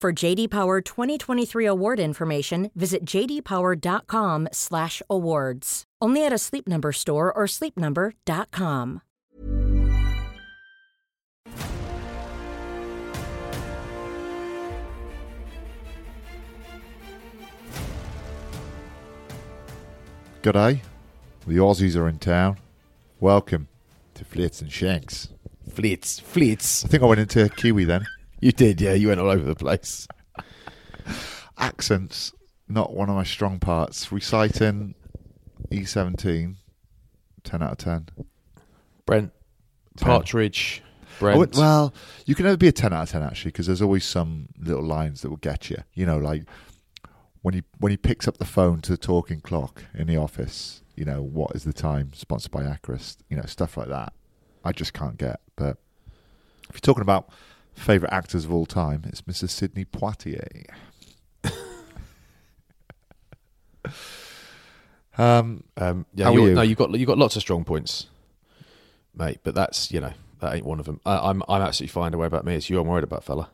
For JD Power 2023 award information, visit jdpower.com/awards. Only at a Sleep Number store or sleepnumber.com. G'day. The Aussies are in town. Welcome to Flits and Shanks. Flits, flits. I think I went into Kiwi then. You did, yeah. You went all over the place. Accents, not one of my strong parts. Reciting E17, 10 out of 10. Brent, Ten. Partridge, Brent. would- well, you can never be a 10 out of 10 actually, because there's always some little lines that will get you. You know, like when he when he picks up the phone to the talking clock in the office. You know, what is the time? Sponsored by Accurist. You know, stuff like that. I just can't get. But if you're talking about favorite actors of all time, it's Mrs. Sidney Poitier. um, um, yeah, How are you're- you? No, you've got you've got lots of strong points, mate. But that's you know that ain't one of them. I, I'm I'm absolutely fine. Don't worry about me. It's you I'm worried about, fella.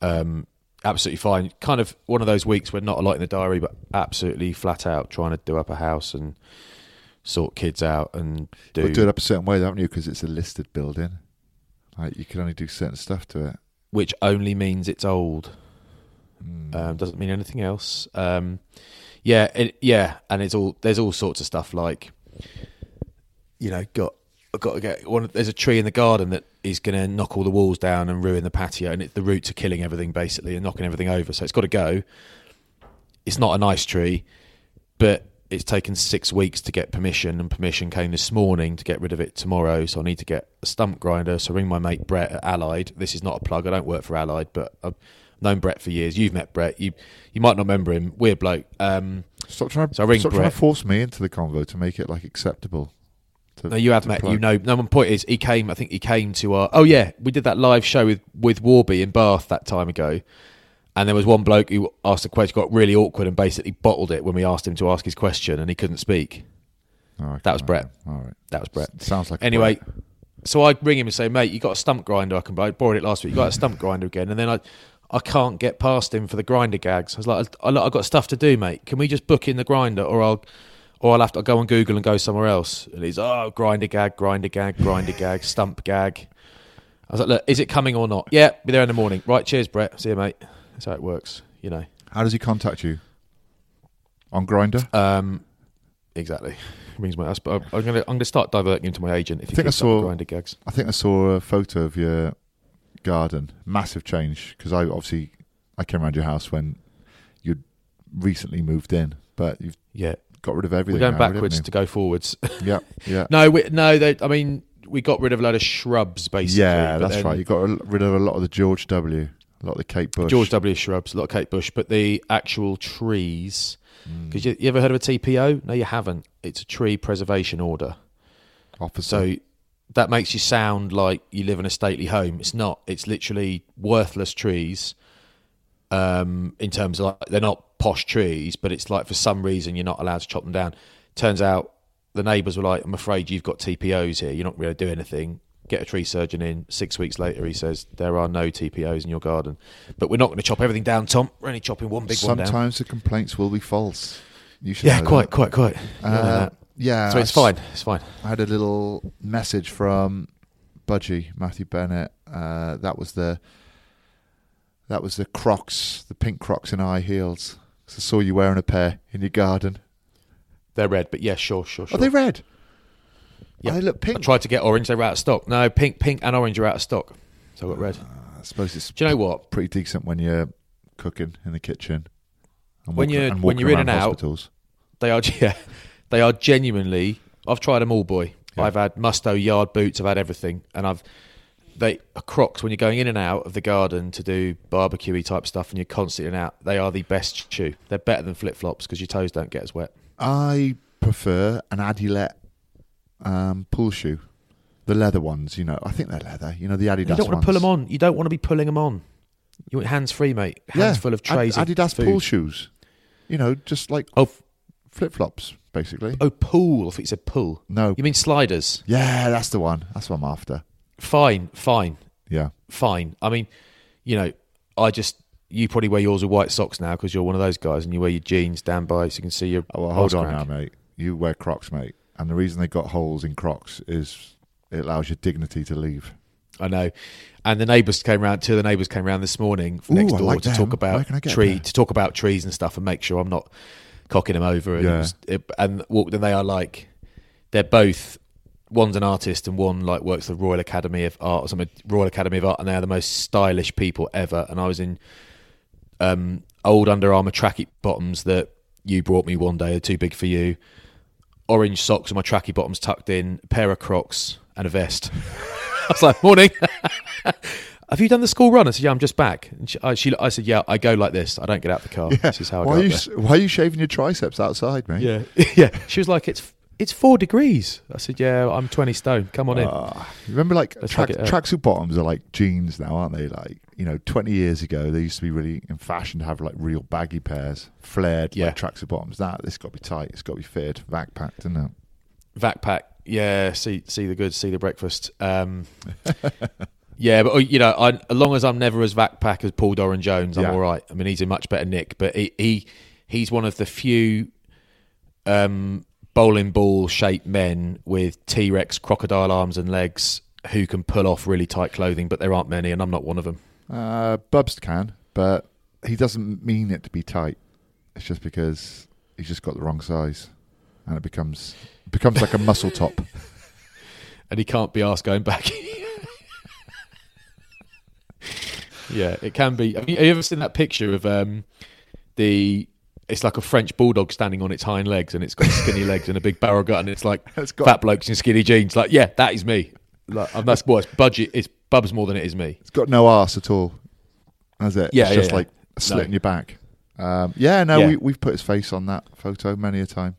Um, absolutely fine. Kind of one of those weeks where not a lot in the diary, but absolutely flat out trying to do up a house and sort kids out and do. You've got to do it up a certain way, haven't you? Because it's a listed building. Like you can only do certain stuff to it. which only means it's old. Mm. Um, doesn't mean anything else. Um, yeah, it, yeah, and it's all there's all sorts of stuff like, you know, got I've got to get one. There's a tree in the garden that is going to knock all the walls down and ruin the patio, and it, the roots are killing everything basically and knocking everything over. So it's got to go. It's not a nice tree, but it's taken six weeks to get permission, and permission came this morning to get rid of it tomorrow. So I need to get a stump grinder. So I ring my mate Brett at Allied. This is not a plug. I don't work for Allied, but I've known Brett for years. You've met Brett. You you might not remember him. Weird bloke. Um, Stop trying. So I ring stop trying Brett. to force me into the convo to make it like acceptable. To, No, you have met. plug. You know. No, my point is, he came. I think he came to our. Oh yeah, we did that live show with with Warby in Bath that time ago, and there was one bloke who asked a question, got really awkward, and basically bottled it when we asked him to ask his question, and he couldn't speak. Oh, That was Brett. All right. That was Brett. Sounds like Anyway, Brett. so I ring him and say, mate, you got a stump grinder I can buy. I borrowed it last week. You got a stump grinder again, and then I. I can't get past him for the grinder gags. I was like, I, I've got stuff to do, mate. Can we just book in the grinder, or I'll, or I'll have to go on Google and go somewhere else. And he's, oh, grinder gag, grinder gag, grinder gag, stump gag. I was like, look, is it coming or not? Yeah, be there in the morning. Right, cheers, Brett. See you, mate. That's how it works, you know. How does he contact you? On Grindr. Um, exactly. Rings my ass. But I'm gonna, I'm gonna start diverting into my agent if I he think I keeps up with saw- grinder gags. I think I saw a photo of your garden. Massive change because I obviously I came around your house when you'd recently moved in, but you've Yeah, got rid of everything. we're going now, backwards to go forwards. Yeah, yeah, no, we, no. They, I mean, we got rid of a lot of shrubs, basically. yeah. That's then- right. You got rid of a lot of the George W, a lot of the Kate Bush. George W. shrubs, a lot of Kate Bush, but the actual trees. Mm. Because you, you ever heard of a TPO? No, you haven't. It's a tree preservation order. officer. So that makes you sound like you live in a stately home. It's not. It's literally worthless trees Um, in terms of like, they're not posh trees, but it's like for some reason you're not allowed to chop them down. Turns out the neighbours were like, "I'm afraid you've got TPOs here. You're not going to do anything." Get a tree surgeon in. Six weeks later, he says there are no TPOs in your garden, but we're not going to chop everything down, Tom. We're only chopping one big one down. Sometimes the complaints will be false. You should Yeah, know quite, quite, quite. Uh, yeah, so it's s- fine. It's fine. I had a little message from Budgie Matthew Bennett. Uh, that was the that was the Crocs, the pink Crocs in high heels. I saw you wearing a pair in your garden. They're red, but yeah, sure, sure, sure. Are they red? Yeah. They look I pink. tried to get orange. They were out of stock. No, pink, pink, and orange are out of stock. So I got red. Ah, I suppose it's Do you know what? pretty decent when you're cooking in the kitchen. And When walking- you're- and when you're in and out, hospitals. They are, yeah, they are genuinely. I've tried them all, boy. Yeah. I've had Musto yard boots. I've had everything, and I've they are Crocs when you're going in and out of the garden to do barbecue type stuff, and you're constantly in and out. They are the best shoe. They're better than flip flops because your toes don't get as wet. I prefer an Adilette um, pool shoe. The leather ones, you know. I think they're leather. You know, the Adidas you don't want to pull them on. You don't want to be pulling them on. You want hands free, mate. Hands yeah. full of trays. of Adidas food. pool shoes. You know, just like Oh, f- flip flops, basically. oh, pool. I think you said pull. No. You mean sliders? Yeah, that's the one. That's what I'm after. Fine, fine. Yeah. fine. I mean, you know, I just you probably wear yours with white socks now because you're one of those guys, and you wear your jeans down by so you can see your. Oh, well, hold on now, mate. You wear Crocs, mate. And the reason they got holes in Crocs is it allows your dignity to leave. I know. And the neighbours came round. Two of the neighbours came round this morning Ooh, next door like to them. talk about can I get tree to talk about trees and stuff and make sure I'm not cocking them over. And, Yeah. was- it- and walked and they are like they're both. One's an artist and one like works at the Royal Academy of Art or something. Royal Academy of Art, and they are the most stylish people ever. And I was in um, old Under Armour tracky bottoms that you brought me one day, are too big for you. Orange socks with my tracky bottoms tucked in, a pair of Crocs, and a vest. I was like, "Morning, have you done the school run?" I said, "Yeah, I'm just back." And she, I, she, I said, "Yeah, I go like this. I don't get out the car. This is how I why, go." are you, why are you shaving your triceps outside, mate? yeah, yeah. She was like, "It's it's four degrees." I said, "Yeah, I'm 20 stone. Come on in." Ah, remember, like Let's track, hug it out. tracksuit bottoms are like jeans now, aren't they? Like you know, twenty years ago, they used to be really in fashion to have like real baggy pairs, flared Yeah. like tracksuit bottoms. That this got to be tight. It's got to be fitted, vac packed, isn't it? Vac pack, yeah. See, see the goods, see the breakfast. Um, yeah, but uh, you know, I, as long as I'm never as vac pack as Paul Doran Jones, I'm Yeah. all right. I mean, he's a much better nick, but he, he he's one of the few um, bowling ball shaped men with T Rex crocodile arms and legs who can pull off really tight clothing, but there aren't many, and I'm not one of them. Uh, Bubs can, but he doesn't mean it to be tight. It's just because he's just got the wrong size, and it becomes it becomes like a muscle top. and he can't be asked going back. yeah, it can be. Have you, have you ever seen that picture of um, the? It's like a French bulldog standing on its hind legs, and it's got skinny legs and a big barrel gut, and it's like It's got- fat blokes in skinny jeans. Like, yeah, that is me. Like, and that's what it's budget. It's Bubs more than it is me. It's got no ass at all. Has it? Yeah, it's yeah, just yeah. like a slit No. in your back. Um, yeah, no, Yeah. We, we've put his face on that photo many a time.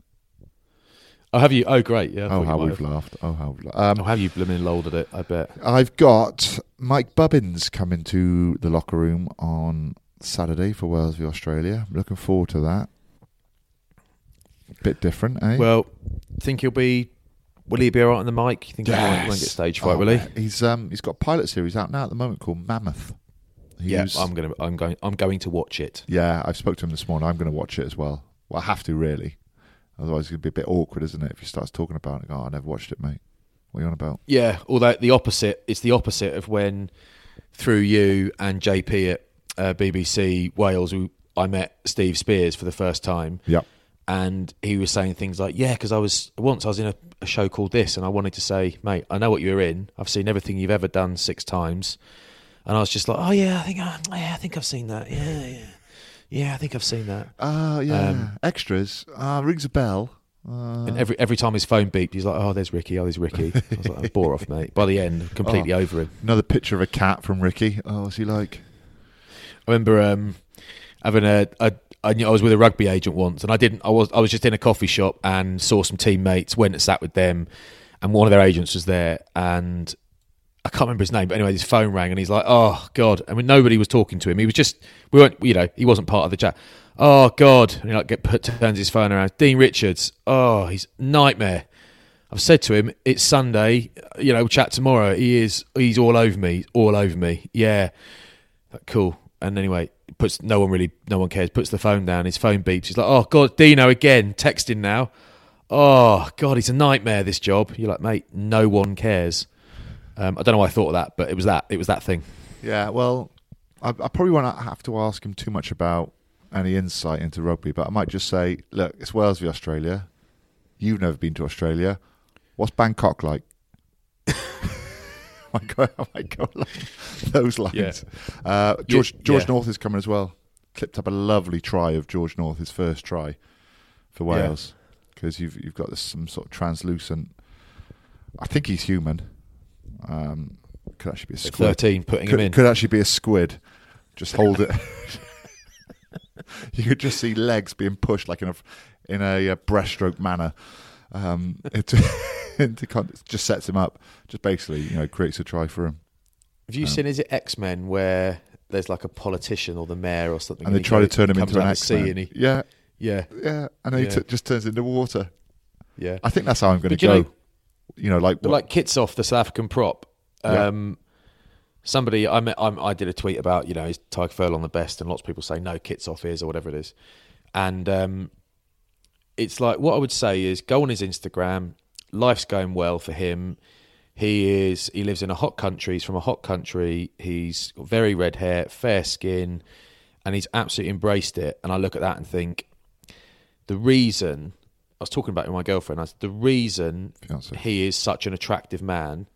Oh, have you? Oh, great. Yeah. I oh, how we've have. laughed. Oh, how we've. Oh, Um, have you blooming lolled at it? I bet. I've got Mike Bubbins coming to the locker room on Saturday for Wales v Australia. I'm looking forward to that. Bit different, eh? Well, think he'll be. Will he be all right on the mic? You think he won't, won't get stage fright? Oh, will he? He's um he's got a pilot series out now at the moment called Mammoth. Yeah, He's- I'm gonna. I'm going. I'm going to watch it. Yeah, I've spoke to him this morning. I'm going to watch it as well. Well, I have to really. Otherwise, it's going to be a bit awkward, isn't it? If he starts talking about it, oh, I never watched it, mate. What are you on about? Yeah, although the opposite, it's the opposite of when through you and JP at uh, BBC Wales, who I met Steve Speirs for the first time, Yep. and he was saying things like, "Yeah, because I was once I was in a, a show called this, and I wanted to say, mate, I know what you're in. I've seen everything you've ever done six times." And I was just like, "Oh yeah, I think I, yeah, I think I've seen that. Yeah, yeah, yeah, I think I've seen that." Ah, yeah. Um, Extras. Ah, rings a bell. Uh, And every every time his phone beeped, he's like, "Oh, there's Ricky. Oh, there's Ricky." I was like, "Bore off, mate." By the end, completely Oh. over him. another picture of a cat from Ricky. Oh, what's he like? I remember um, having a, a I, I was with a rugby agent once, and I didn't. I was I was just in a coffee shop and saw some teammates. Went and sat with them, and one of their agents was there, and I can't remember his name, but anyway, his phone rang and he's like, "Oh God!" I mean, nobody was talking to him. He was just we weren't, you know, he wasn't part of the chat. Oh God! And he like get put, turns his phone around. Dean Richards. Oh, he's nightmare. I've said to him, "It's Sunday. You know, we'll chat tomorrow." He is. He's all over me. All over me. Yeah. Cool. And anyway, puts no one really, no one cares. Puts the phone down. His phone beeps. He's like, "Oh God, Dino again, texting now." Oh God, he's a nightmare. This job. You're like, mate, no one cares. Um, I don't know why I thought of that, but it was that. It was that thing. Yeah, well, I, I probably won't have to ask him too much about any insight into rugby, but I might just say, look, it's Wales v Australia. You've never been to Australia. What's Bangkok like? I go, I might go along those lines. Uh, George Yeah, George yeah. North is coming as well. Clipped up a lovely try of George North, his first try for Wales, because you've you've got this, some sort of translucent. I think he's human. Um, could actually be a At squid Thirteen, putting could, him in. could actually be a squid. Just hold it. you could just see legs being pushed like in a in a, uh breaststroke manner. Um, con- just sets him up. Just basically, you know, creates a try for him. Have you seen? Is it X Men where there's like a politician or the mayor or something, And they he try to turn him into an X Man. and he, Yeah, yeah, yeah. And then he t- just turns into water. yeah. I think that's how I'm going to go. know- you know, like what, like Kitshoff, the South African prop. Yeah. Um, Somebody, I, met, I'm, I did a tweet about, you know, is Tadhg Furlong the best? And lots of people say no, Kitshoff is or whatever it is. And um, it's like what I would say is go on his Instagram. Life's going well for him. He is. He lives in a hot country. He's from a hot country. He's got very red hair, fair skin, and he's absolutely embraced it. And I look at that and think, the reason I was talking about it with my girlfriend. I said, the reason Fiancé. he is such an attractive man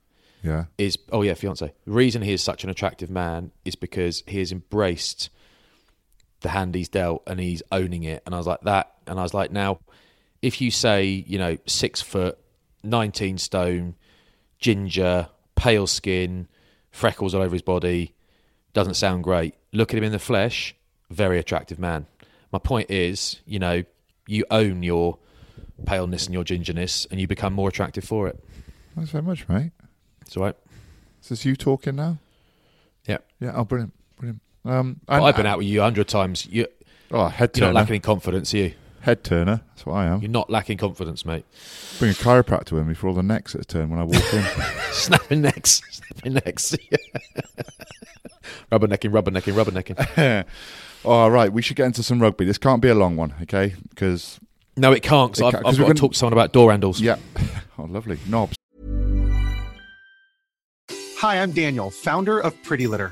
yeah, is oh yeah, fiance. The reason he is such an attractive man is because he has embraced the hand he's dealt and he's owning it. And I was like that, and I was like, now, if you say you know six foot, nineteen stone, ginger, pale skin, freckles all over his body, doesn't sound great. Look at him in the flesh, very attractive man. My point is, you know, you own your paleness and your gingerness, and you become more attractive for it. thanks very much, mate. It's all right. Is this you talking now? Yeah. Yeah. Oh, brilliant, brilliant. Um, and- I've been out with you a hundred times. You, Oh, head you're turner. not lacking in confidence, are you? Head turner. That's what I am. You're not lacking confidence, mate. Bring a chiropractor with me for all the necks that turn when I walk in. Snapping necks, snapping necks. rubbernecking, rubbernecking, rubbernecking. All right, we should get into some rugby. This can't be a long one, okay? Because No, it can't. Cause I've, I've 'cause got we're to gonna- talk to someone about door handles. yeah, oh lovely knobs. Hi, I'm Daniel, founder of Pretty Litter.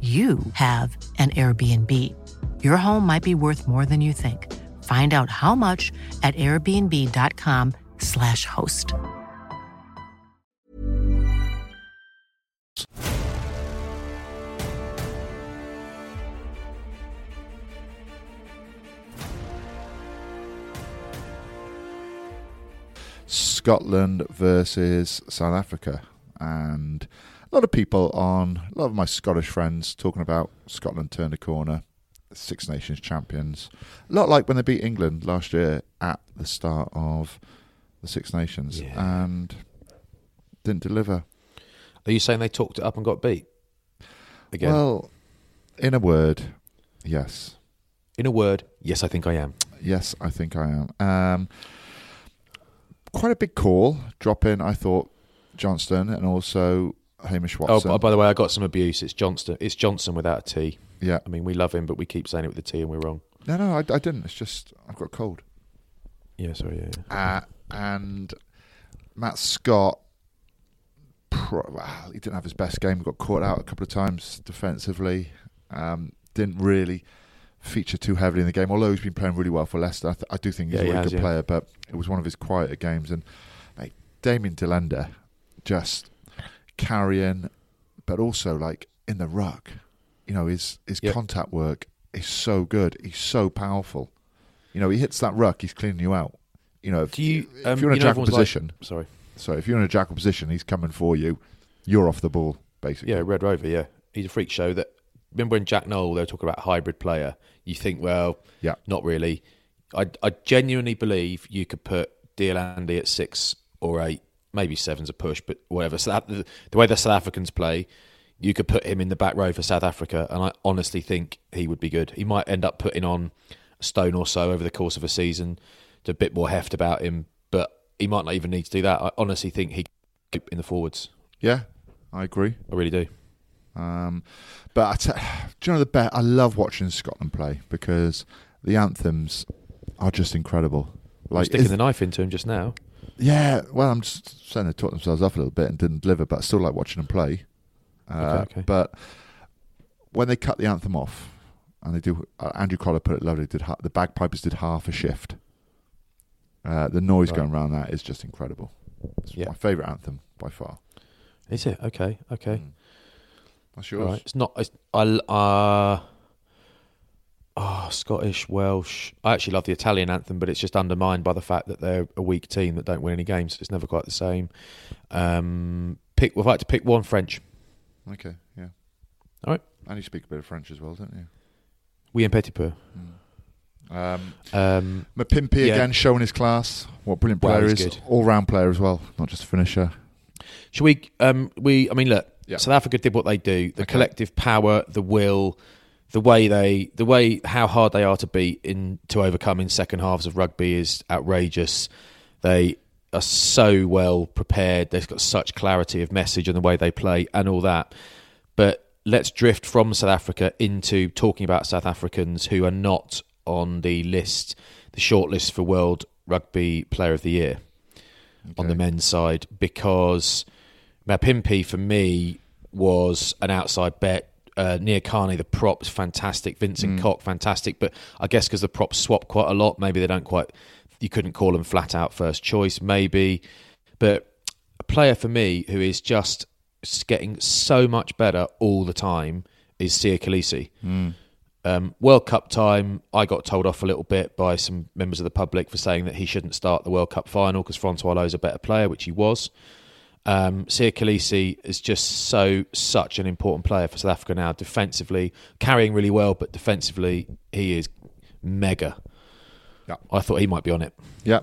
you have an Airbnb. Your home might be worth more than you think. Find out how much at airbnb.com/slash host. Scotland versus South Africa, and a lot of people on a lot of my Scottish friends talking about Scotland turned a corner, Six Nations champions. A lot like when they beat England last year at the start of the Six Nations Yeah. and didn't deliver. Are you saying they talked it up and got beat again? Well, in a word, yes. In a word, yes, I think I am. Yes, I think I am. Um, quite a big call drop in, I thought, Johnston and also Hamish Oh, Watson. by, by the way, I got some abuse. It's Johnston. It's Johnson without a T. yeah. I mean, we love him, but we keep saying it with a T, and we're wrong. No, no, I, I didn't. It's just I've got a cold. Yeah, sorry. Yeah, yeah. Uh, and Matt Scott, pro- well, he didn't have his best game. He got caught out a couple of times defensively. Um, didn't really feature too heavily in the game, although he's been playing really well for Leicester. I, th- I do think he's Yeah, a he really has, good yeah. player, but it was one of his quieter games. And mate, Damian de Allende just carrying, but also like in the ruck. You know, his his Yep. contact work is so good. He's so powerful. You know, he hits that ruck, he's cleaning you out. You know, if, you? if Um, you're in a you know, jackal everyone's like- position, sorry. so if you're in a jackal position, he's coming for you. You're off the ball, basically. Yeah, Red Rover. Yeah, he's a freak show. That remember when Jack Nowell they were talking about hybrid player. You think, well, Yeah. not really. I I genuinely believe you could put de Allende at six or eight, maybe seven's a push, but whatever. So that, the, the way the South Africans play, you could put him in the back row for South Africa, and I honestly think he would be good. He might end up putting on a stone or so over the course of a season, to a bit more heft about him, but he might not even need to do that. I honestly think he could in the forwards. Yeah, I agree. I really do. Um, but I t- do you know the bet? I love watching Scotland play because the anthems are just incredible. Like, sticking the knife into him just now. yeah, well, I'm just saying they taught themselves off a little bit and didn't deliver, but I still like watching them play. Uh, Okay, okay. But when they cut the anthem off, and they do, uh, Andrew Cotter put it lovely. Did ha- the bagpipers did half a shift. Uh, the noise Right. going around that is just incredible. It's Yeah. my favourite anthem by far. Is it okay? Okay. Mm. That's All yours. right. It's not. It's, I uh, oh Scottish Welsh. I actually love the Italian anthem, but it's just undermined by the fact that they're a weak team that don't win any games. It's never quite the same. Um, pick. We'd like to pick one French. Okay, yeah. All right. And you speak a bit of French as well, don't you? We in petit peu. Um, Um, Mapimpi Yeah. again showing his class. What a brilliant player he's is. All round player as well, not just a finisher. Should we? Um, we. I mean, look. Yeah. South Africa did what they do. The Okay. collective power, the will, the way they, the way how hard they are to beat in to overcome in second halves of rugby is outrageous. They are so well prepared. They've got such clarity of message and the way they play and all that. But let's drift from South Africa into talking about South Africans who are not on the list, the short list for World Rugby Player of the Year on the men's side because Mapimpi for me was an outside bet. Uh, Nyakane, the props, fantastic. Vincent Koch, fantastic. But I guess because the props swap quite a lot, maybe they don't quite. You couldn't call them flat out first choice, maybe. But a player for me who is just getting so much better all the time is Siya Kolisi. Um, World Cup time, I got told off a little bit by some members of the public for saying that he shouldn't start the World Cup final because Francois Louw's a better player, which he was. Um, Siya Kolisi is just so such an important player for South Africa now. Defensively, carrying really well, but defensively, he is mega. Yeah. I thought he might be on it. Yeah,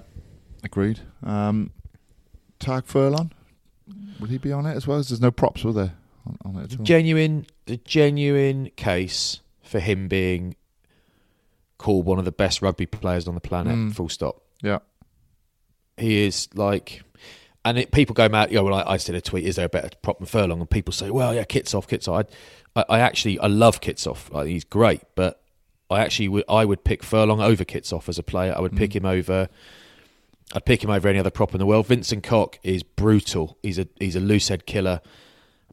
agreed. Um, Tadhg Furlong, would he be on it as well? There's no props, were there, on, on it at all? Genuine, the genuine case for him being called one of the best rugby players on the planet. Mm. Full stop. yeah, he is like and it, people go mad you know well I, I did a tweet is there a better prop than Furlong? And people say well yeah Kitshoff Kitshoff I, I, I actually I love Kitshoff like, he's great but I actually would I would pick Furlong over Kitshoff as a player. I would pick him over I'd pick him over any other prop in the world. Vincent Koch is brutal. He's a he's a loose head killer.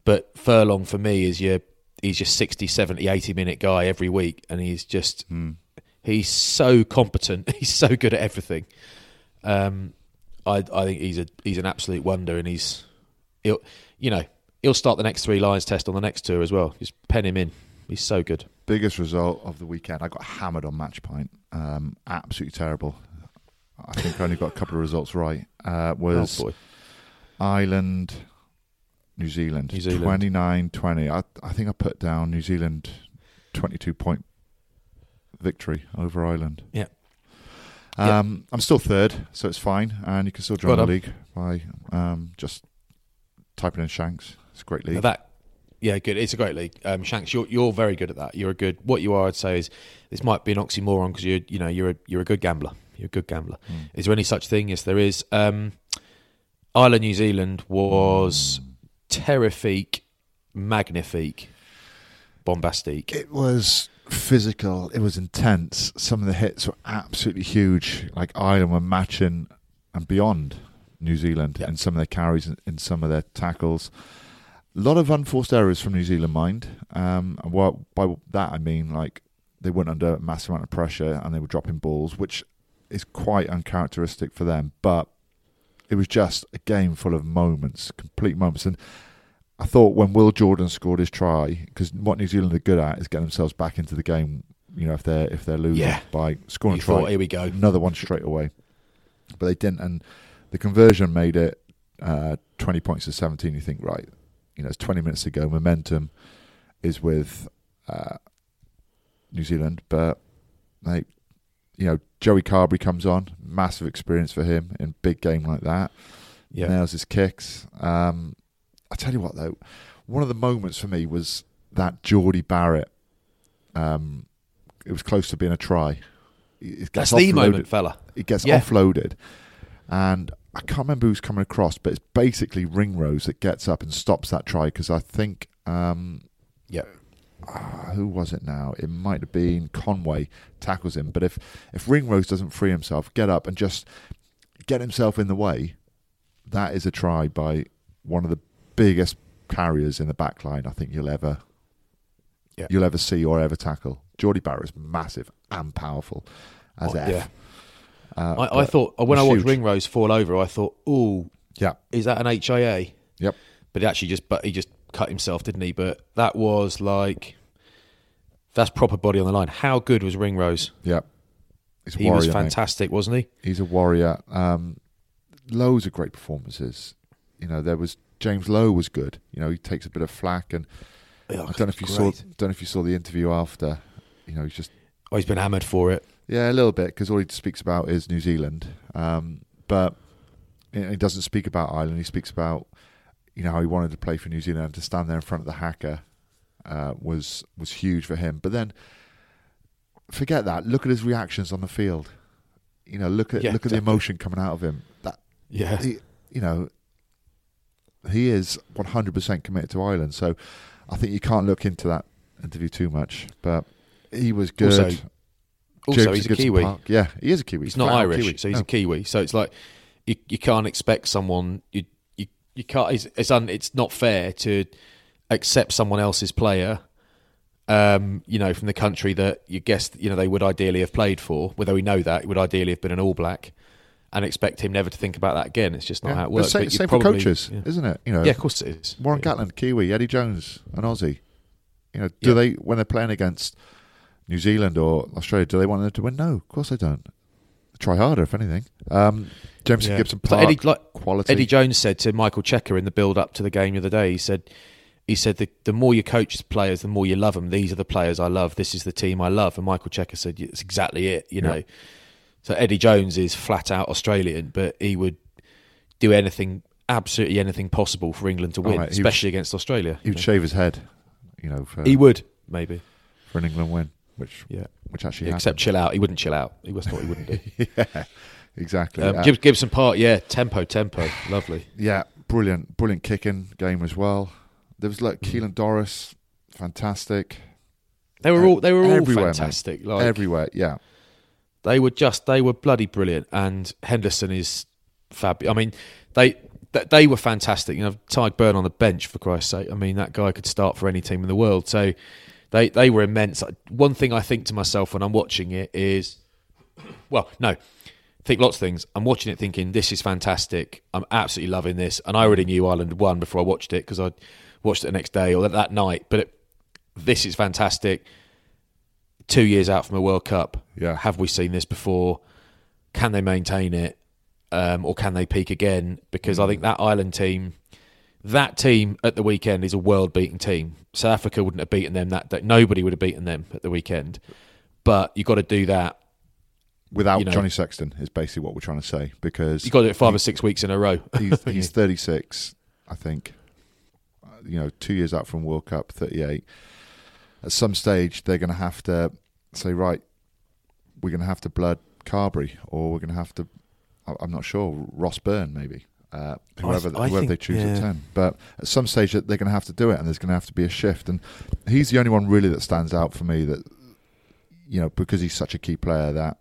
But Furlong for me is your he's your 60 70 80 minute guy every week and he's just he's so competent. He's so good at everything. Um, I I think he's a he's an absolute wonder, and he's he'll you know he'll start the next three Lions test on the next tour as well. Just pen him in. He's so good. biggest result of the weekend. I got hammered on match point. Um, absolutely terrible. I think I only got a couple of results right. Uh, was oh boy, Ireland New Zealand. New Zealand. 29 20. I, I think I put down New Zealand 22 point victory over Ireland. Yeah. Um, I'm still third, so it's fine. And you can still join Well the league by um, just typing in Shanks. It's a great league. Now that yeah, good. It's a great league. Um, Shanks, you're you're very good at that. You're a good. What you are, I'd say, is this might be an oxymoron because you're you know you're a you're a good gambler. You're a good gambler. Hmm. Is there any such thing? Yes, there is. Um, Ireland, New Zealand was terrific, magnifique, bombastic. It was physical. It was intense. Some of the hits were absolutely huge. Like Ireland were matching and beyond New Zealand Yeah. in some of their carries and in some of their tackles. A lot of unforced errors from New Zealand mind. Um, and what, by that I mean like they weren't under a massive amount of pressure and they were dropping balls, which is quite uncharacteristic for them. But it was just a game full of moments, complete moments. And I thought when Will Jordan scored his try, because what New Zealand are good at is getting themselves back into the game. You know, if they're if they're losing Yeah. by scoring You a try, thought, here we go. another one straight away. But they didn't, and the conversion made it uh, twenty points to seventeen. You think, right? You know, it's twenty minutes ago. Momentum is with uh, New Zealand, but like, you know, Joey Carberry comes on, massive experience for him in big game like that Yeah, nails his kicks. Um, I tell you what, though, one of the moments for me was that Jordie Barrett. Um, it was close to being a try. It gets that's the moment, fella. It gets Yeah. offloaded, and I can't remember who's coming across, but it's basically Ringrose that gets up and stops that try because I think um, Yeah, ah, who was it now? It might have been Conway tackles him. But if if Ringrose doesn't free himself, get up and just get himself in the way, that is a try by one of the biggest carriers in the back line I think you'll ever Yeah. you'll ever see or ever tackle. Jordie Barrett is massive and powerful as Oh, F. yeah. Uh, I, I thought when I watched huge. Ringrose fall over, I thought, "Oh, Yeah. is that an HIA?" Yep. But he actually just, but he just cut himself, didn't he? But that was like, that's proper body on the line. How good was Ringrose? Yep. He's a He was warrior, mate. fantastic, wasn't he? He's a warrior. Um, loads of great performances. You know, there was James Lowe was good. You know, he takes a bit of flack, and I don't know if you saw. Don't know if you saw the interview after. You know, he's just Oh, he's been hammered for it. yeah, a little bit because all he speaks about is New Zealand. Um, but he doesn't speak about Ireland. He speaks about you know how he wanted to play for New Zealand and to stand there in front of the haka uh, was was huge for him. But then forget that. Look at his reactions on the field. You know, look at Yeah, look at the emotion coming out of him. That Yeah. he, you know, he is 100% committed to Ireland. So I think you can't look into that interview too much. But he was good. Also- Also, he's a Kiwi. Park. Yeah, he is a Kiwi. He's not Irish, Kiwi. so he's No. a Kiwi. So it's like you you can't expect someone you you, you can't. It's it's, un, it's not fair to accept someone else's player. Um, you know, from the country that you guess you know they would ideally have played for. Whether we know that, it would ideally have been an All Black, and expect him never to think about that again. It's just not Yeah. how it works. Same, But same probably- for coaches, yeah. isn't it? You know, Yeah, of course it is. Warren Yeah. Gatland, Kiwi, Eddie Jones, an Aussie. You know, do they when they're playing against New Zealand or Australia, do they want them to win? No, of course they don't. They try harder, if anything. Um, Jameson. Gibson like Park, Eddie, like, quality. Eddie Jones said to Michael Cheika in the build up to the game the other day, he said, he said the, the more you coach players, the more you love them. These are the players I love. This is the team I love. And Michael Cheika said, it's exactly it, you know. So Eddie Jones is flat out Australian, but he would do anything, absolutely anything possible for England to Oh, win, mate, especially against Australia. he would know. shave his head, you know, for, He would, maybe. for an England win, which Yeah. which actually Except happened. chill out. He wouldn't chill out. He was what he wouldn't do. yeah, exactly. Um, Uh, Gibson Park, yeah, tempo, tempo. Lovely. yeah, brilliant, brilliant kicking game as well. There was Mm. like Caelan Doris, fantastic. They were all they were all Everywhere, fantastic. Like, Everywhere, yeah. They were just they were bloody brilliant, and Henderson is fab. I mean, they they were fantastic. You know, Tadhg Beirne on the bench for Christ's sake. I mean, that guy could start for any team in the world. So they they were immense. One thing I think to myself when I'm watching it is, well, no, think lots of things. I'm watching it thinking this is fantastic. I'm absolutely loving this, and I already knew Ireland won before I watched it because I watched it the next day or that, that night. But it, this is fantastic. Two years out from a World Cup, Yeah. have we seen this before? Can they maintain it, um, or can they peak again? Because I think that Ireland team that team at the weekend is a world beating team. South Africa wouldn't have beaten them that day. Nobody would have beaten them at the weekend. But you've got to do that. Without you know- Johnny Sexton is basically what we're trying to say because You've got to do it five or six weeks in a row. he's, he's 36, I think. Uh, You know, two years out from World Cup, 38. At some stage, they're going to have to say, right, we're going to have to blood Carberry, or we're going to have to, I'm not sure, Ross Byrne maybe, uh, whoever, I whoever think- they choose at yeah. 10. But at some stage, they're going to have to do it, and there's going to have to be a shift. And he's the only one really that stands out for me that, you know, because he's such a key player that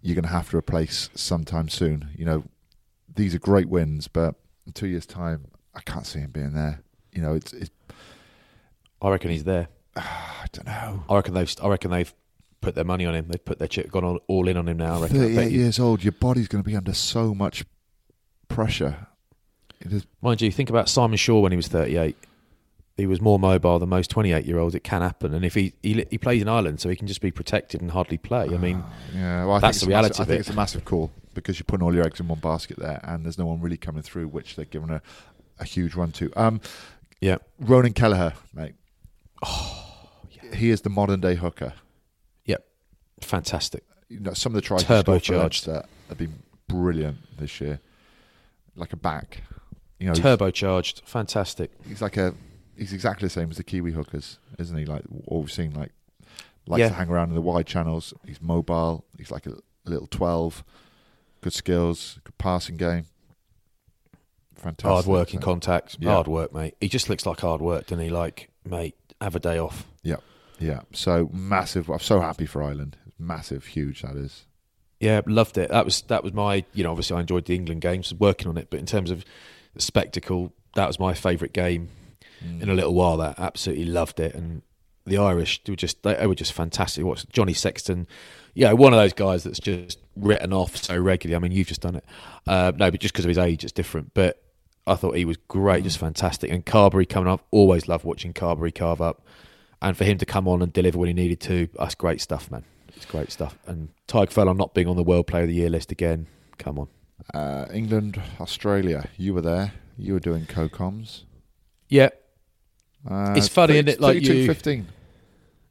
you're going to have to replace sometime soon. You know, these are great wins, but in two years' time, I can't see him being there. You know, it's, it's I reckon he's there. I don't know. I reckon they've. I reckon they've put their money on him. They've put their chip, gone all, all in on him now. I reckon. I 38 you- years old, your body's going to be under so much pressure. It is, Mind you, think about Simon Shaw when he was 38. He was more mobile than most 28 year olds. It can happen, and if he, he he plays in Ireland, so he can just be protected and hardly play. I mean, yeah, well, I That's the reality massive- I think it. it's a massive call because you're putting all your eggs in one basket there, and there's no one really coming through, which they're giving a, a huge run to. Um, yeah, Ronan Kelleher, mate. He is the modern day hooker. yep, fantastic. you know, some of the tries he scored for Turbocharged. Leinster have been brilliant this year. Like a back, you know, he's- Turbocharged, fantastic. He's, like a, he's exactly the same as the Kiwi hookers, isn't he? Like all we've seen, like likes Yeah. to hang around in the wide channels. He's mobile. He's like a, little twelve. Good skills, good passing game. Fantastic. Hard work in So- contact. Yeah. Hard work, mate. He just looks like hard work, doesn't he? Like, mate, have a day off. Yeah, yeah. So massive. I'm so happy for Ireland. Massive, huge. That is. Yeah, loved it. That was that was my you know obviously I enjoyed the England games, working on it, but in terms of the spectacle, that was my favourite game in a little while. That absolutely loved it, and the Irish they were just they, were just fantastic. What's Johnny Sexton? Yeah, one of those guys that's just written off so regularly. I mean, you've just done it. Uh, no, but just because of his age, it's different. But I thought he was great, just fantastic. And Carberry coming up, always love watching Carberry carve up. And for him to come on and deliver when he needed to, that's great stuff, man. It's great stuff. And Tadhg Furlong not being on the World Player of the Year list again. Come on. Uh, England, Australia. You were there. You were doing co-coms. Yeah, Uh, It's funny, 30 isn't it, like 32, you- 15.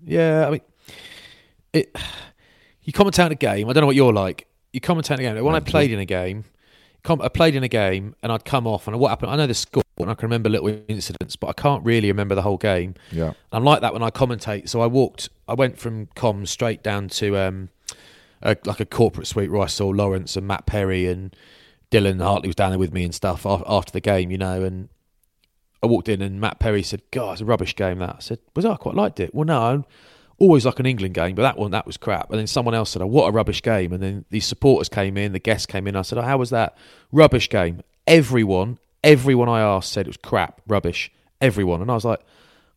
yeah. I mean, it. You commentate a game. I don't know what you're like. You commentate a game. When I played in a game, com- I played in a game and I'd come off and what happened. I know the score and I can remember little incidents, but I can't really remember the whole game. Yeah. I'm like that when I commentate. So I walked, I went from comms straight down to um, a, like a corporate suite where I saw Lawrence and Matt Perry and Dylan Hartley was down there with me and stuff after the game, you know. And I walked in and Matt Perry said, "God, it's a rubbish game." That I said, "Was I quite liked it?" Well, no, always like an England game, but that one that was crap. And then someone else said, "Oh, what a rubbish game!" And then these supporters came in, the guests came in. I said, "Oh, how was that rubbish game?" Everyone, everyone I asked said it was crap, rubbish. Everyone, and I was like,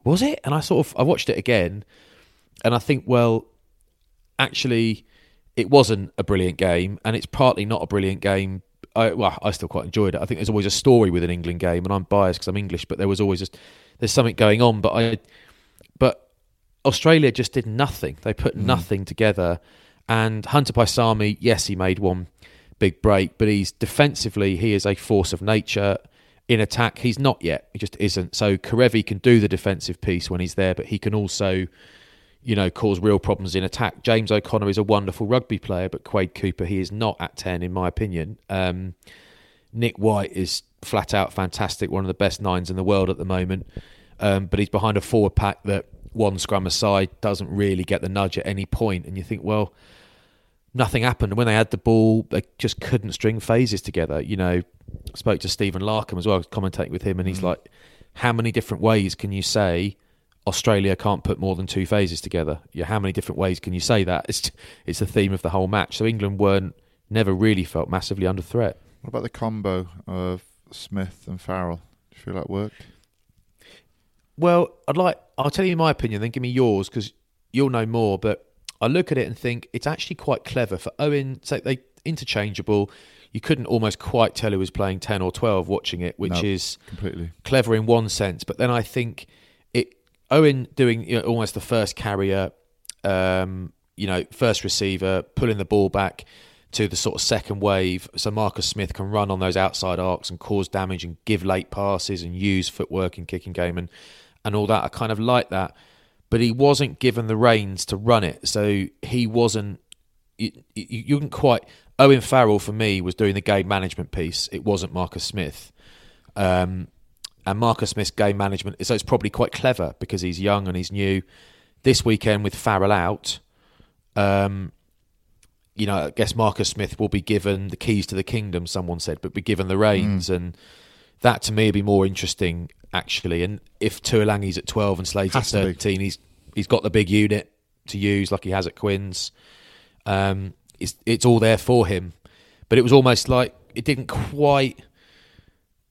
"Was it?" And I sort of I watched it again, and I think, well, actually, it wasn't a brilliant game, and it's partly not a brilliant game. I, well, I still quite enjoyed it. I think there's always a story with an England game, and I'm biased because I'm English, but there was always just there's something going on. But I, Australia just did nothing. They put nothing together. And Hunter Paisami, yes, he made one big break, but he's defensively he is a force of nature. In attack, he's not yet. He just isn't. So Kerevi can do the defensive piece when he's there, but he can also you know, cause real problems in attack. James O'Connor is a wonderful rugby player, but Quade Cooper, he is not at 10, in my opinion. Um, Nick White is flat out fantastic, one of the best nines in the world at the moment. Um, but he's behind a forward pack that one scrum aside doesn't really get the nudge at any. And you think, well, nothing happened. And when they had the ball, they just couldn't string phases together. You know, I spoke to Stephen Larkham as well, commentating with him, and he's mm. like, how many different ways can you say Australia can't put more than two phases together? Yeah, how many different ways can you say that? It's it's the theme of the whole match. So England weren't never really felt massively under threat. What about the combo of Smith and Farrell? Do you feel that worked? Well, I'd like I'll tell you my opinion, then give me yours because you'll know more. But I look at it and think it's actually quite clever for Owen. So they interchangeable. You couldn't almost quite tell who was playing ten or twelve watching it, which No. is Completely. clever in one sense. But then I think it Owen doing you know, almost the first carrier, um, you know, first receiver, pulling the ball back. to the sort of second wave, so Marcus Smith can run on those outside arcs and cause damage and give late passes and use footwork and kicking game and and all that. I kind of like that, but he wasn't given the reins to run it, so he wasn't. You, you, you quite. Owen Farrell for me was doing the game management piece. It wasn't Marcus Smith. Um, and Marcus Smith's game management, so it's probably quite clever because he's young and he's new. This weekend with Farrell out, um, you know, I guess Marcus Smith will be given the keys to the kingdom. Someone said, but be given the reins, and that to me would be more interesting actually. And if Tuilangi's at twelve and Slade's at Has be. thirteen, he's he's got the big unit to use like he has at Quins. Um, it's it's all there for him, but it was almost like it didn't quite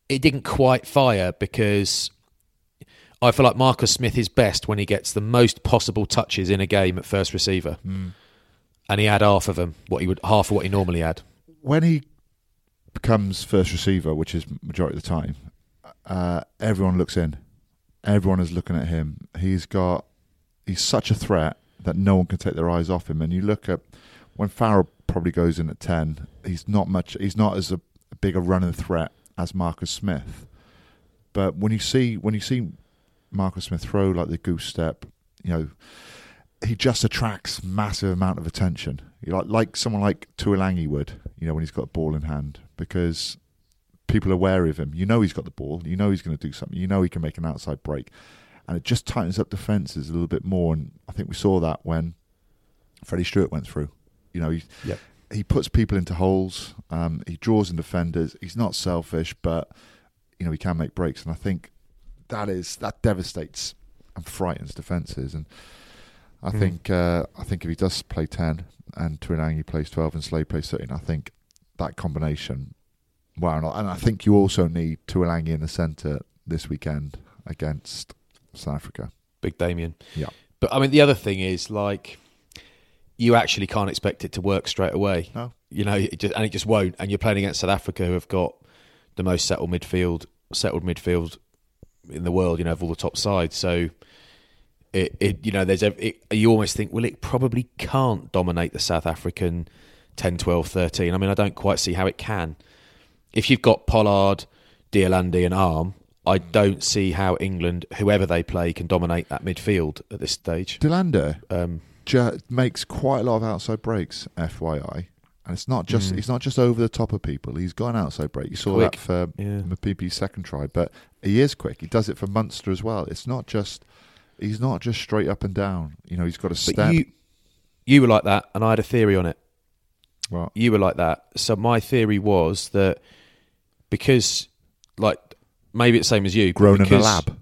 it didn't quite fire because I feel like Marcus Smith is best when he gets the most possible touches in a game at first receiver, and he had half of them. What he would half of what he normally had. when he becomes first receiver, which is majority of the time, uh, everyone looks in. Everyone is looking at him. He's got he's such a threat that no one can take their eyes off him. And you look at when Farrell probably goes in at ten, he's not much. He's not as a, a big a running threat as Marcus Smith. But when you see when you see Marcus Smith throw like the goose step, you know, he just attracts massive amount of attention. You like like someone like Tuilangi would, you know, when he's got a ball in hand, because people are wary of him. You know he's got the ball. You know he's going to do something. You know he can make an outside break, and it just tightens up defenses a little bit more. And I think we saw that when Freddie Steward went through. You know, he Yep. he puts people into holes. Um, he draws in defenders. He's not selfish, but you know he can make breaks. And I think that is that devastates and frightens defenses. And I Mm. think uh, I think if he does play ten and Tuilangi plays twelve and Slade plays thirteen, I think that combination. Wow, and I- and I think you also need Tuilangi in the centre this weekend against South Africa. Big Damian. Yeah. But I mean, the other thing is like you actually can't expect it to work straight away. No. You know, it just, and it just won't. And you're playing against South Africa, who have got the most settled midfield, settled midfield in the world. You know, of all the top sides. So it, it you know, there's a, it, you almost think, well, it probably can't dominate the South African 10, 12, 13. I mean, I don't quite see how it can. If you've got Pollard, de Allende, and Am. I don't see how England, whoever they play, can dominate that midfield at this stage. de Allende Um, ju- makes quite a lot of outside breaks, FYI. And it's not just he's not just over the top of people. He's got an outside break. You saw Mm. Quick. that for Yeah. Mapimpi's second try, but he is quick. He does it for Munster as well. It's not just he's not just straight up and down. You know, he's got a step. you, you were like that, and I had a theory on it. well, You were like that. So my theory was that because, like, maybe it's the same as you. grown in a lab.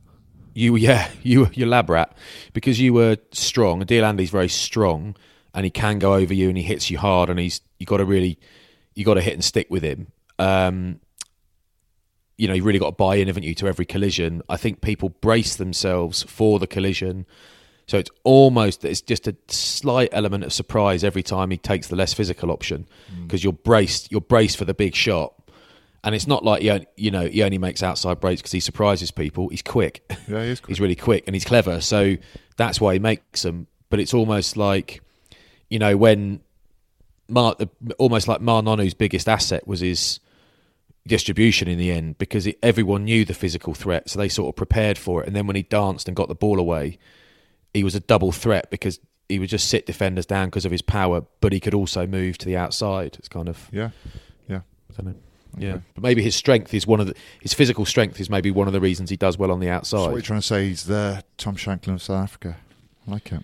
You, yeah, you, you're lab rat because you were strong. And de Allende's very strong, and he can go over you, and he hits you hard, and he's you got to really, you got to hit and stick with him. Um, you know, you really got to buy in, haven't you, to every collision. I think people brace themselves for the collision. So it's almost it's just a slight element of surprise every time he takes the less physical option because you're braced you're braced for the big shot, and it's not like he on- you know he only makes outside breaks because he surprises people. He's quick, Yeah, he is quick. he's really quick and he's clever. So that's why he makes them. But it's almost like you know when Ma'a, almost like Ma'a Nonu's biggest asset was his distribution in the end because it, everyone knew the physical threat, so they sort of prepared for it. And then when he danced and got the ball away, he was a double threat because he would just sit defenders down because of his power, but he could also move to the outside. It's kind of Yeah, yeah. I don't know. Yeah, Okay. but maybe his strength is one of the his physical strength is maybe one of the reasons he does well on the outside. So what you're outside. trying to say? He's the Tom Shanklin of South Africa. I like it.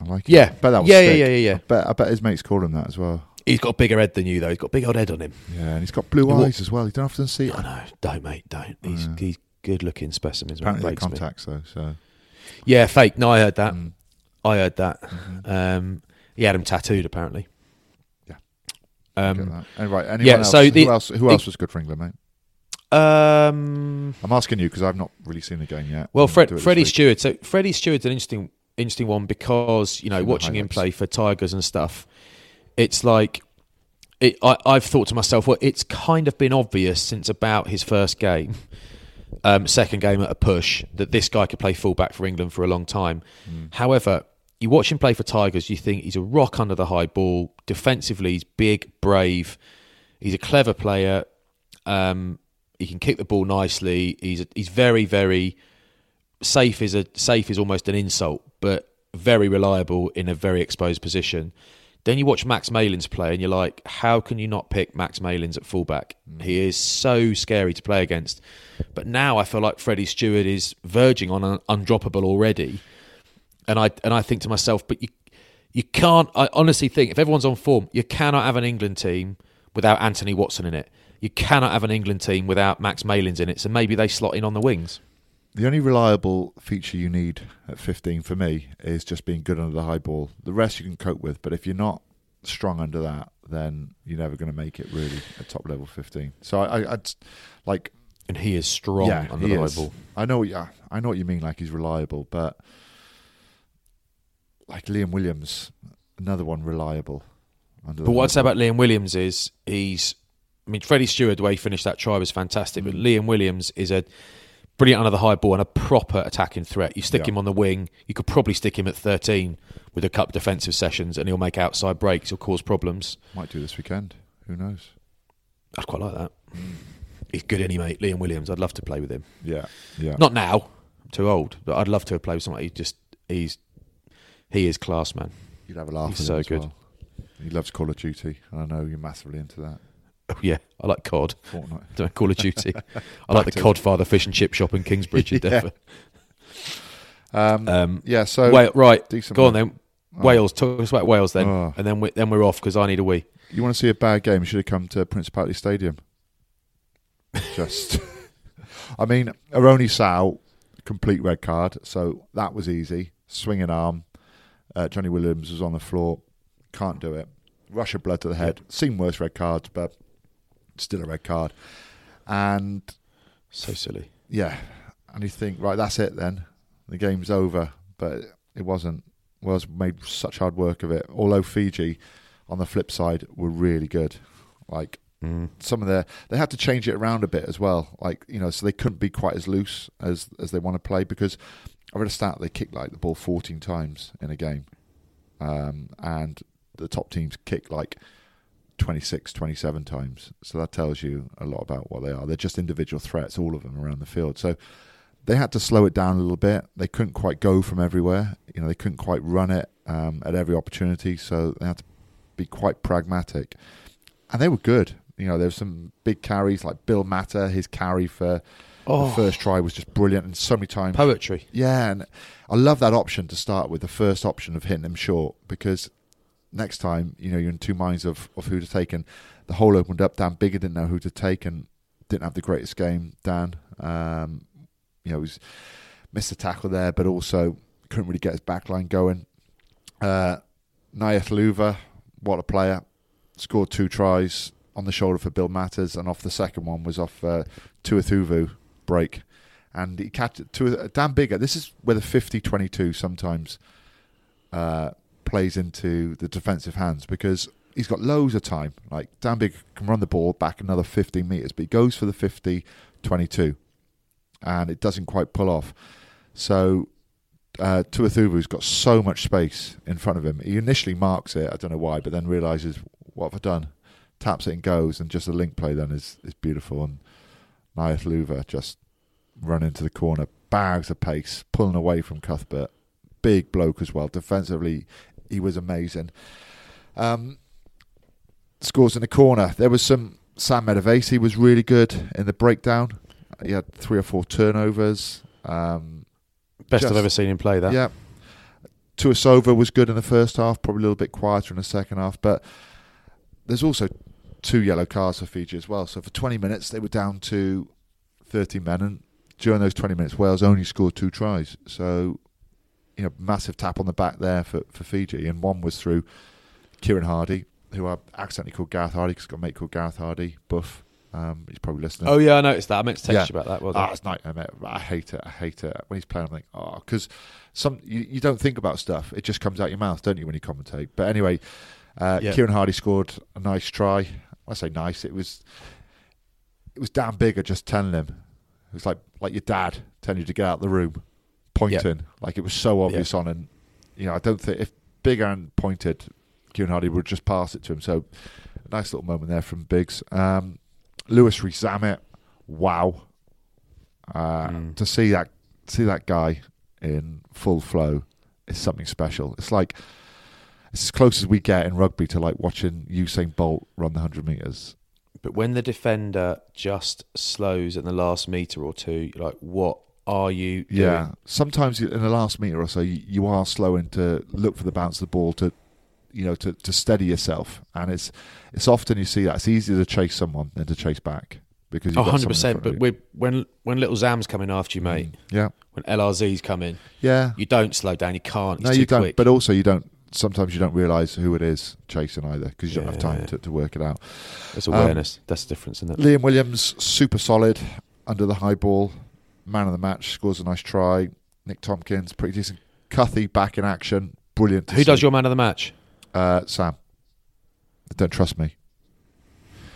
I like it. Yeah. I bet that was Yeah, yeah, yeah, yeah, yeah. I bet, I bet his mates call him that as well. He's got a bigger head than you though. He's got a big old head on him. Yeah, and he's got blue What- eyes as well. You don't often see. I know. Don't mate. Don't. He's Yeah. he's good looking specimens. Apparently, Breaks me. contacts though. So Yeah, fake. No, I heard that. Mm. I heard that. Mhm. Um, he had him tattooed apparently. Um. And right, anyone yeah, else? so the- who else? Who the- else was good for England, mate? um, I'm asking you because I've not really seen the game yet. well, Fred, do it this Freddie. Steward. So Freddie Steward's an interesting, interesting one because you know watching him play for Tigers and stuff. It's like it, I, I've thought to myself, well, it's kind of been obvious since about his first game, um, second game at a push, that this guy could play fullback for England for a long time. Hmm. However, you watch him play for Tigers, you think he's a rock under the high ball. Defensively, he's big, brave. He's a clever player. Um, he can kick the ball nicely. He's a, he's very very safe. Is a safe is almost an insult, but very reliable in a very exposed position. Then you watch Max Malins play, and you're like, how can you not pick Max Malins at fullback? He is so scary to play against. But now I feel like Freddie Steward is verging on undroppable already, and I and I think to myself, but you you can't. I honestly think if everyone's on form, you cannot have an England team without Anthony Watson in it. You cannot have an England team without Max Malins in it. So maybe they slot in on the wings. The only reliable feature you need at 15 for me is just being good under the high ball. The rest you can cope with, but if you're not strong under that, then you're never going to make it really at top level 15. So I, I I'd like And he is strong yeah, under he the high ball. I know, yeah, I know what you mean. Like he's reliable, but like Liam Williams, another one reliable. But what I'd say about Liam Williams is he's. I mean, Freddie Steward, the way he finished that try was fantastic, Mm. but Liam Williams is a brilliant under the high ball and a proper attacking threat. You stick Yeah. him on the wing, you could probably stick him at 13 with a couple of defensive sessions and he'll make outside breaks, he'll cause problems. might do this weekend. Who knows? I'd quite like that. He's good any mate, Liam Williams. I'd love to play with him. Yeah, yeah. Not now, I'm too old, but I'd love to play with somebody. He just, he's, he is class, man. You'd have a laugh. He's so good. Well. He loves Call of Duty, I know you're massively into that. Oh, yeah, I like COD. Fortnite. Don't Call of Duty. I like the Codfather fish and chip shop in Kingsbridge in Yeah. Devon. Um, Um, yeah. So Wa- right, go on then. Wales, talk us about Wales then, Oh. and then we, then we're off because I need a wee. you want to see a bad game? You should have come to Principality Stadium. Just, I mean, Aroni Sal, complete red card, so that was easy. Swinging arm. Uh, Johnny Williams was on the floor, can't do it. Rush of blood to the head. Seen worse red cards, but still a red card. And So silly. yeah, and you think, right, that's it then. The game's over. But it wasn't. Wales made such hard work of it. Although Fiji, on the flip side, were really good. Like some of their, they had to change it around a bit as well. Like you know, so they couldn't be quite as loose as as they want to play because I read a stat they kicked like the ball 14 times in a game, um, and the top teams kick like 26, 27 times. So that tells you a lot about what they are. They're just individual threats, all of them around the field. So they had to slow it down a little bit. They couldn't quite go from everywhere. You know, they couldn't quite run it um, at every opportunity. So they had to be quite pragmatic, and they were good. You know, there were some big carries like Bill Mata. His carry for the first try was just brilliant, and so many times Poetry. yeah, and I love that option to start with the first option of hitting them short because next time you know you're in two minds of, of who to take, and the hole opened up. Dan Biggar didn't know who to take and didn't have the greatest game. Dan, um, you know, was missed a tackle there, but also couldn't really get his back line going. Uh, Nayef Luva, what a player! Scored two tries on the shoulder for Bill Mata's, and off the second one was off uh, Tuathuvu break and he catch to Dan Biggar. This is where the 50-22 sometimes uh, plays into the defensive hands because he's got loads of time. Like Dan Biggar can run the ball back another 15 meters, but he goes for the 50-22, and it doesn't quite pull off. So uh, Tuathuvu's got so much space in front of him. He initially marks it, I don't know why, but then realizes what have I done? Taps it and goes, and just the link play then is is beautiful. And Nayef Luva just run into the corner, bags of pace, pulling away from Cuthbert. Big bloke as well. Defensively, he was amazing. Um, scores in the corner. There was some. Sam Matavesi was really good in the breakdown. He had three or four turnovers. Um, Best Just- I've ever seen him play that. yeah. Tuasova was good in the first half, probably a little bit quieter in the second half. But there's also two yellow cards for Fiji as well. So for 20 minutes, they were down to 30 men. And during those 20 minutes, Wales only scored two tries. So, you know, massive tap on the back there for, for Fiji. And one was through Kieran Hardy, who I accidentally called Gareth Hardy because I've got a mate called Gareth Hardy, Buff. Um, he's probably listening. Oh yeah, I noticed that. I meant to text Yeah. you about that. Well Ah, it's nightmare, mate. I hate it. I hate it when he's playing. I'm like, oh, because some you, you don't think about stuff. It just comes out your mouth, don't you, when you commentate? But anyway, uh, Yeah. Kieran Hardy scored a nice try. I say nice. It was it was Dan Biggar. Just telling him, it was like like your dad telling you to get out of the room, pointing like it was so obvious on, and you know, I don't think if Big Aaron pointed, Kieran Hardy would just pass it to him. So, nice little moment there from Biggs. Um, Lewis Rees-Zammit, wow. Uh, Mm. To see that see that guy in full flow is something special. It's like it's as close as we get in rugby to like watching Usain Bolt run the hundred meters. But when the defender just slows in the last meter or two, you're like, what are you doing? Yeah, sometimes in the last meter or so, you, you are slowing to look for the bounce of the ball to, you know, to, to steady yourself. And it's it's often you see that it's easier to chase someone than to chase back because you've Oh, 100%. someone in front But of you. with, when when little Zam's coming after you, mate, mm. yeah, when LRZ's coming, yeah, you don't slow down. You can't. no, you don't. quick. But also, you don't. Sometimes you don't realise who it is chasing either because you don't have time yeah. to, to work it out. it's um, awareness. That's the difference, isn't it? Liam Williams, super solid under the high ball, man of the match, scores a nice try. Nick Tompkins, pretty decent. Cuthy back in action, brilliant. Who does your man of the match? Uh, Sam. Don't trust me.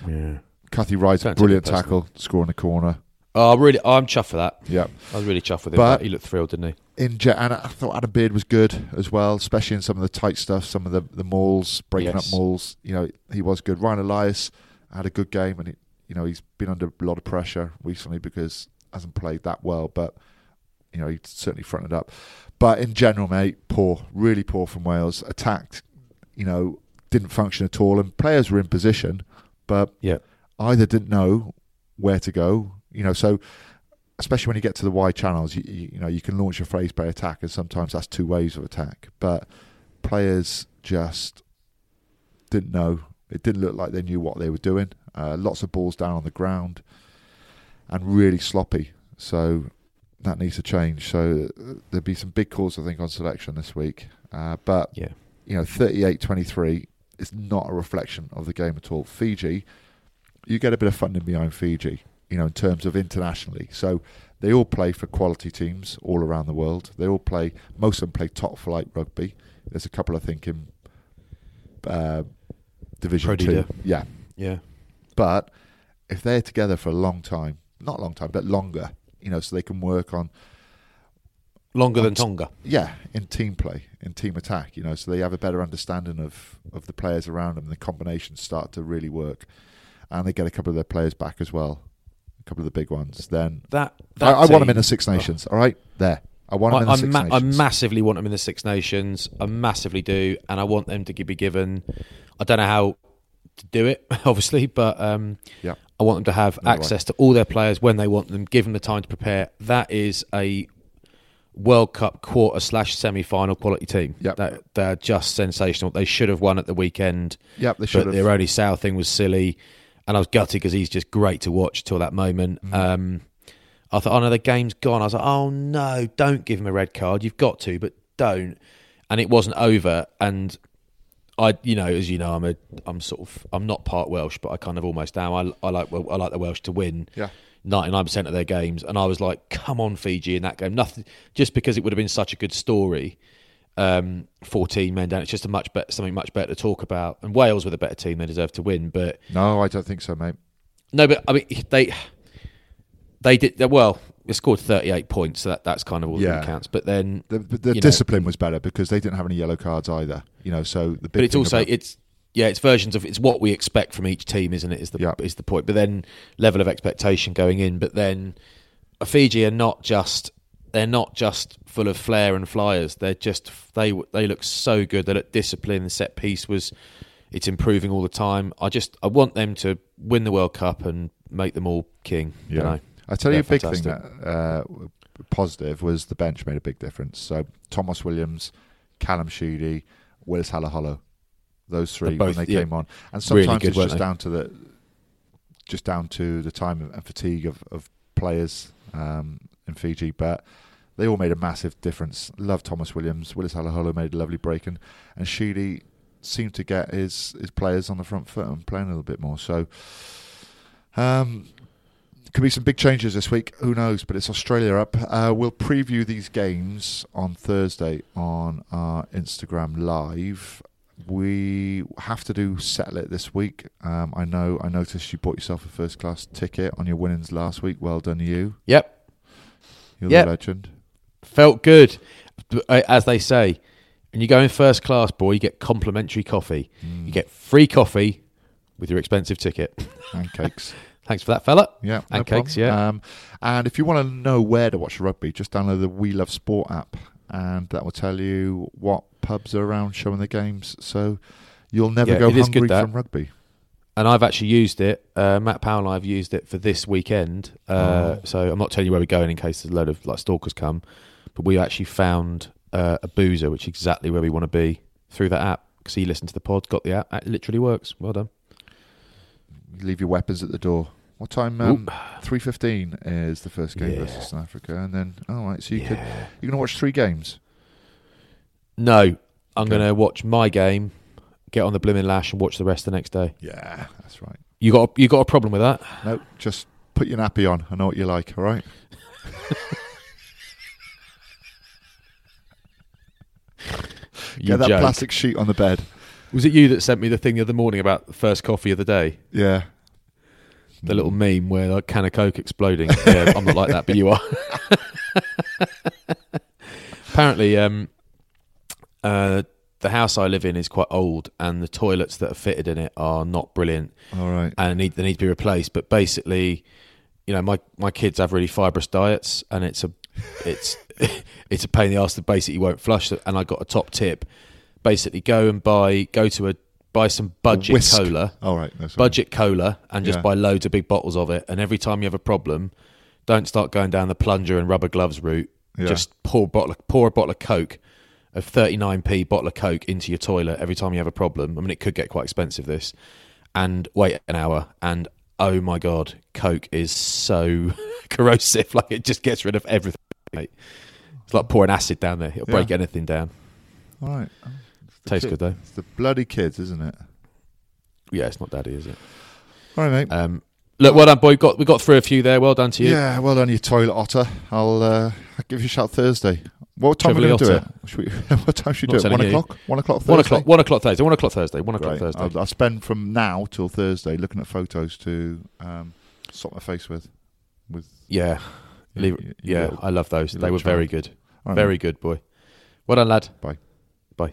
Yeah. Cathy rides a Don't take it brilliant tackle, score in the corner. Oh, really? I'm chuffed for that. Yeah. I was really chuffed with him. But- he looked thrilled, didn't he? In jet, and I thought Adam Beard was good as well, especially in some of the tight stuff, some of the the mauls, breaking Yes. up mauls. You know, he was good. Ryan Elias had a good game, and he, you know he's been under a lot of pressure recently because hasn't played that well, but you know he certainly fronted up. But in general, mate, poor, really poor from Wales. Attacked, you know, didn't function at all, and players were in position, but Yeah. either didn't know where to go, you know, so especially when you get to the wide channels, you, you, you know, you can launch your phrase by attack, and sometimes that's two ways of attack. But players just didn't know. It didn't look like they knew what they were doing. Uh, lots of balls down on the ground, and really sloppy. So that needs to change. So uh, there'll be some big calls, I think, on selection this week. Uh, but Yeah. you know, 38-23 is not a reflection of the game at all. Fiji, you get a bit of funding behind Fiji, you know, in terms of internationally. So they all play for quality teams all around the world. They all play, most of them play top flight rugby. There's a couple, I think, in uh, Division Pro 2. D2. Yeah. Yeah. But if they're together for a long time, not a long time, but longer, you know, so they can work on Longer than On- Tonga. yeah, in team play, in team attack, you know, so they have a better understanding of, of the players around them. The combinations start to really work, and they get a couple of their players back as well, a couple of the big ones. Then That, I, that I want them in the Six Nations. All right, there. I want them in I, the I, Six ma- I massively want them in the Six Nations. I massively do, and I want them to be given. I don't know how to do it, obviously, but um, Yeah. I want them to have No, access to all their players when they want them. Give them the time to prepare. That is a World Cup quarter slash semi final quality team. Yep. That they're just sensational. They should have won at the weekend. Yep, they should but have. their only South thing was silly, and I was gutted because he's just great to watch till that moment. Mm-hmm. Um, I thought, oh no, the game's gone. I was like, oh no, don't give him a red card. You've got to, but don't. And it wasn't over. And I, you know, as you know, I'm a, I'm sort of, I'm not part Welsh, but I kind of almost am. I, I like, well, I like the Welsh to win. Yeah. 99% of their games, and I was like, "Come on, Fiji!" In that game, nothing just because it would have been such a good story. Um, 14 men down. It's just a much better, something much better to talk about. And Wales were the better team; they deserve to win. But No, I don't think so, mate. no, but I mean, they they did they- well. They scored 38 points, so that, that's kind of all Yeah. that counts. But then, The, the, you know, discipline was better because they didn't have any yellow cards either. You know, so the big but it's also about- it's yeah, it's versions of it's what we expect from each team, isn't it? Is the Yeah. is the point? But then level of expectation going in. But then Fiji are not just they're not just full of flair and flyers. They're just they they look so good. They look disciplined. The set piece was it's improving all the time. I just I want them to win the World Cup and make them all king. Yeah. You know? I tell you, a They're big thing that uh, positive was the bench made a big difference. So Tomos Williams, Callum Sheedy, Willis Halaholo, those three both- when they yeah, came on, and really sometimes good, it's just they? down to the just down to the time and fatigue of, of players um, in Fiji, but. They all made a massive difference. Love Tomos Williams. Willis Halaholo made a lovely break, and, and Sheedy seemed to get his, his players on the front foot and playing a little bit more. So, um, could be some big changes this week. Who knows? But it's Australia up. Uh, we'll preview these games on Thursday on our Instagram live. We have to do settle it this week. Um, I know. I noticed you bought yourself a first class ticket on your winnings last week. Well done, you. Yep, You're Yep. the legend. felt good. As they say, And you go in first class, boy, you get complimentary coffee. Mm. You get free coffee with your expensive ticket. Pancakes. Thanks for that, fella. Yeah, no and cakes. problem. Yeah, Um, and if you want to know where to watch rugby, just download the We Love Sport app, and that will tell you what pubs are around showing the games. So you'll never Yeah, go hungry from rugby. And I've actually used it. Uh, Matt Powell and I have used it for this weekend. Uh, Oh. So I'm not telling you where we're going in case there's a load of like stalkers come, but we actually found uh, a boozer, which is exactly where we want to be through that app. Because he listened to the pod, got the app. It literally works. Well done. Leave your weapons at the door. What time? Um, Three fifteen is the first game Yeah. versus South Africa, and then all right. So you could you're going to watch three games. No, I'm Okay. going to watch my game, get on the blimmin' lash, and watch the rest the next day. Yeah, that's right. You got you got a problem with that? No, just put your nappy on. I know what you like. All right. Get that joke. plastic sheet on the bed. Was it you that sent me the thing the other morning about the first coffee of the day? Yeah. The little meme where like can of coke exploding. Yeah, I'm not like that, but you are. Apparently, um, uh, the house I live in is quite old, and the toilets that are fitted in it are not brilliant, All right. and need they need to be replaced. But basically, you know, my my kids have really fibrous diets, and it's a it's it's a pain in the ass that basically won't flush. And I got a top tip: basically, go and buy go to a buy some budget whisk. cola All right. That's budget cola and just Yeah. buy loads of big bottles of it. And every time you have a problem, don't start going down the plunger and rubber gloves route. Yeah. Just pour a bottle, pour a bottle of Coke, a 39p bottle of Coke into your toilet every time you have a problem. I mean, it could get quite expensive this, and wait an hour. And oh my god, Coke is so corrosive. Like it just gets rid of everything. mate. It's like pouring acid down there. It'll break anything down. All right. Tastes kid- good though. It's the bloody kids, isn't it? Yeah, it's not daddy, is it? All right, mate. Um, look, well done, boy. Got we got through a few there. Well done to you. Yeah, well done, you toilet otter. I'll uh, I'll give you a shout Thursday. What time are we going to do it? Should we, what time should we do it? One o'clock? One o'clock Thursday? One o'clock. One o'clock Thursday. One o'clock Thursday. One o'clock. Thursday. I'll, I'll spend from now till Thursday looking at photos to um, sort my face with. With yeah, Yeah, Leave- you- you yeah. little- I love those. They were very good. Very good, boy. Well done, lad. Bye. Bye.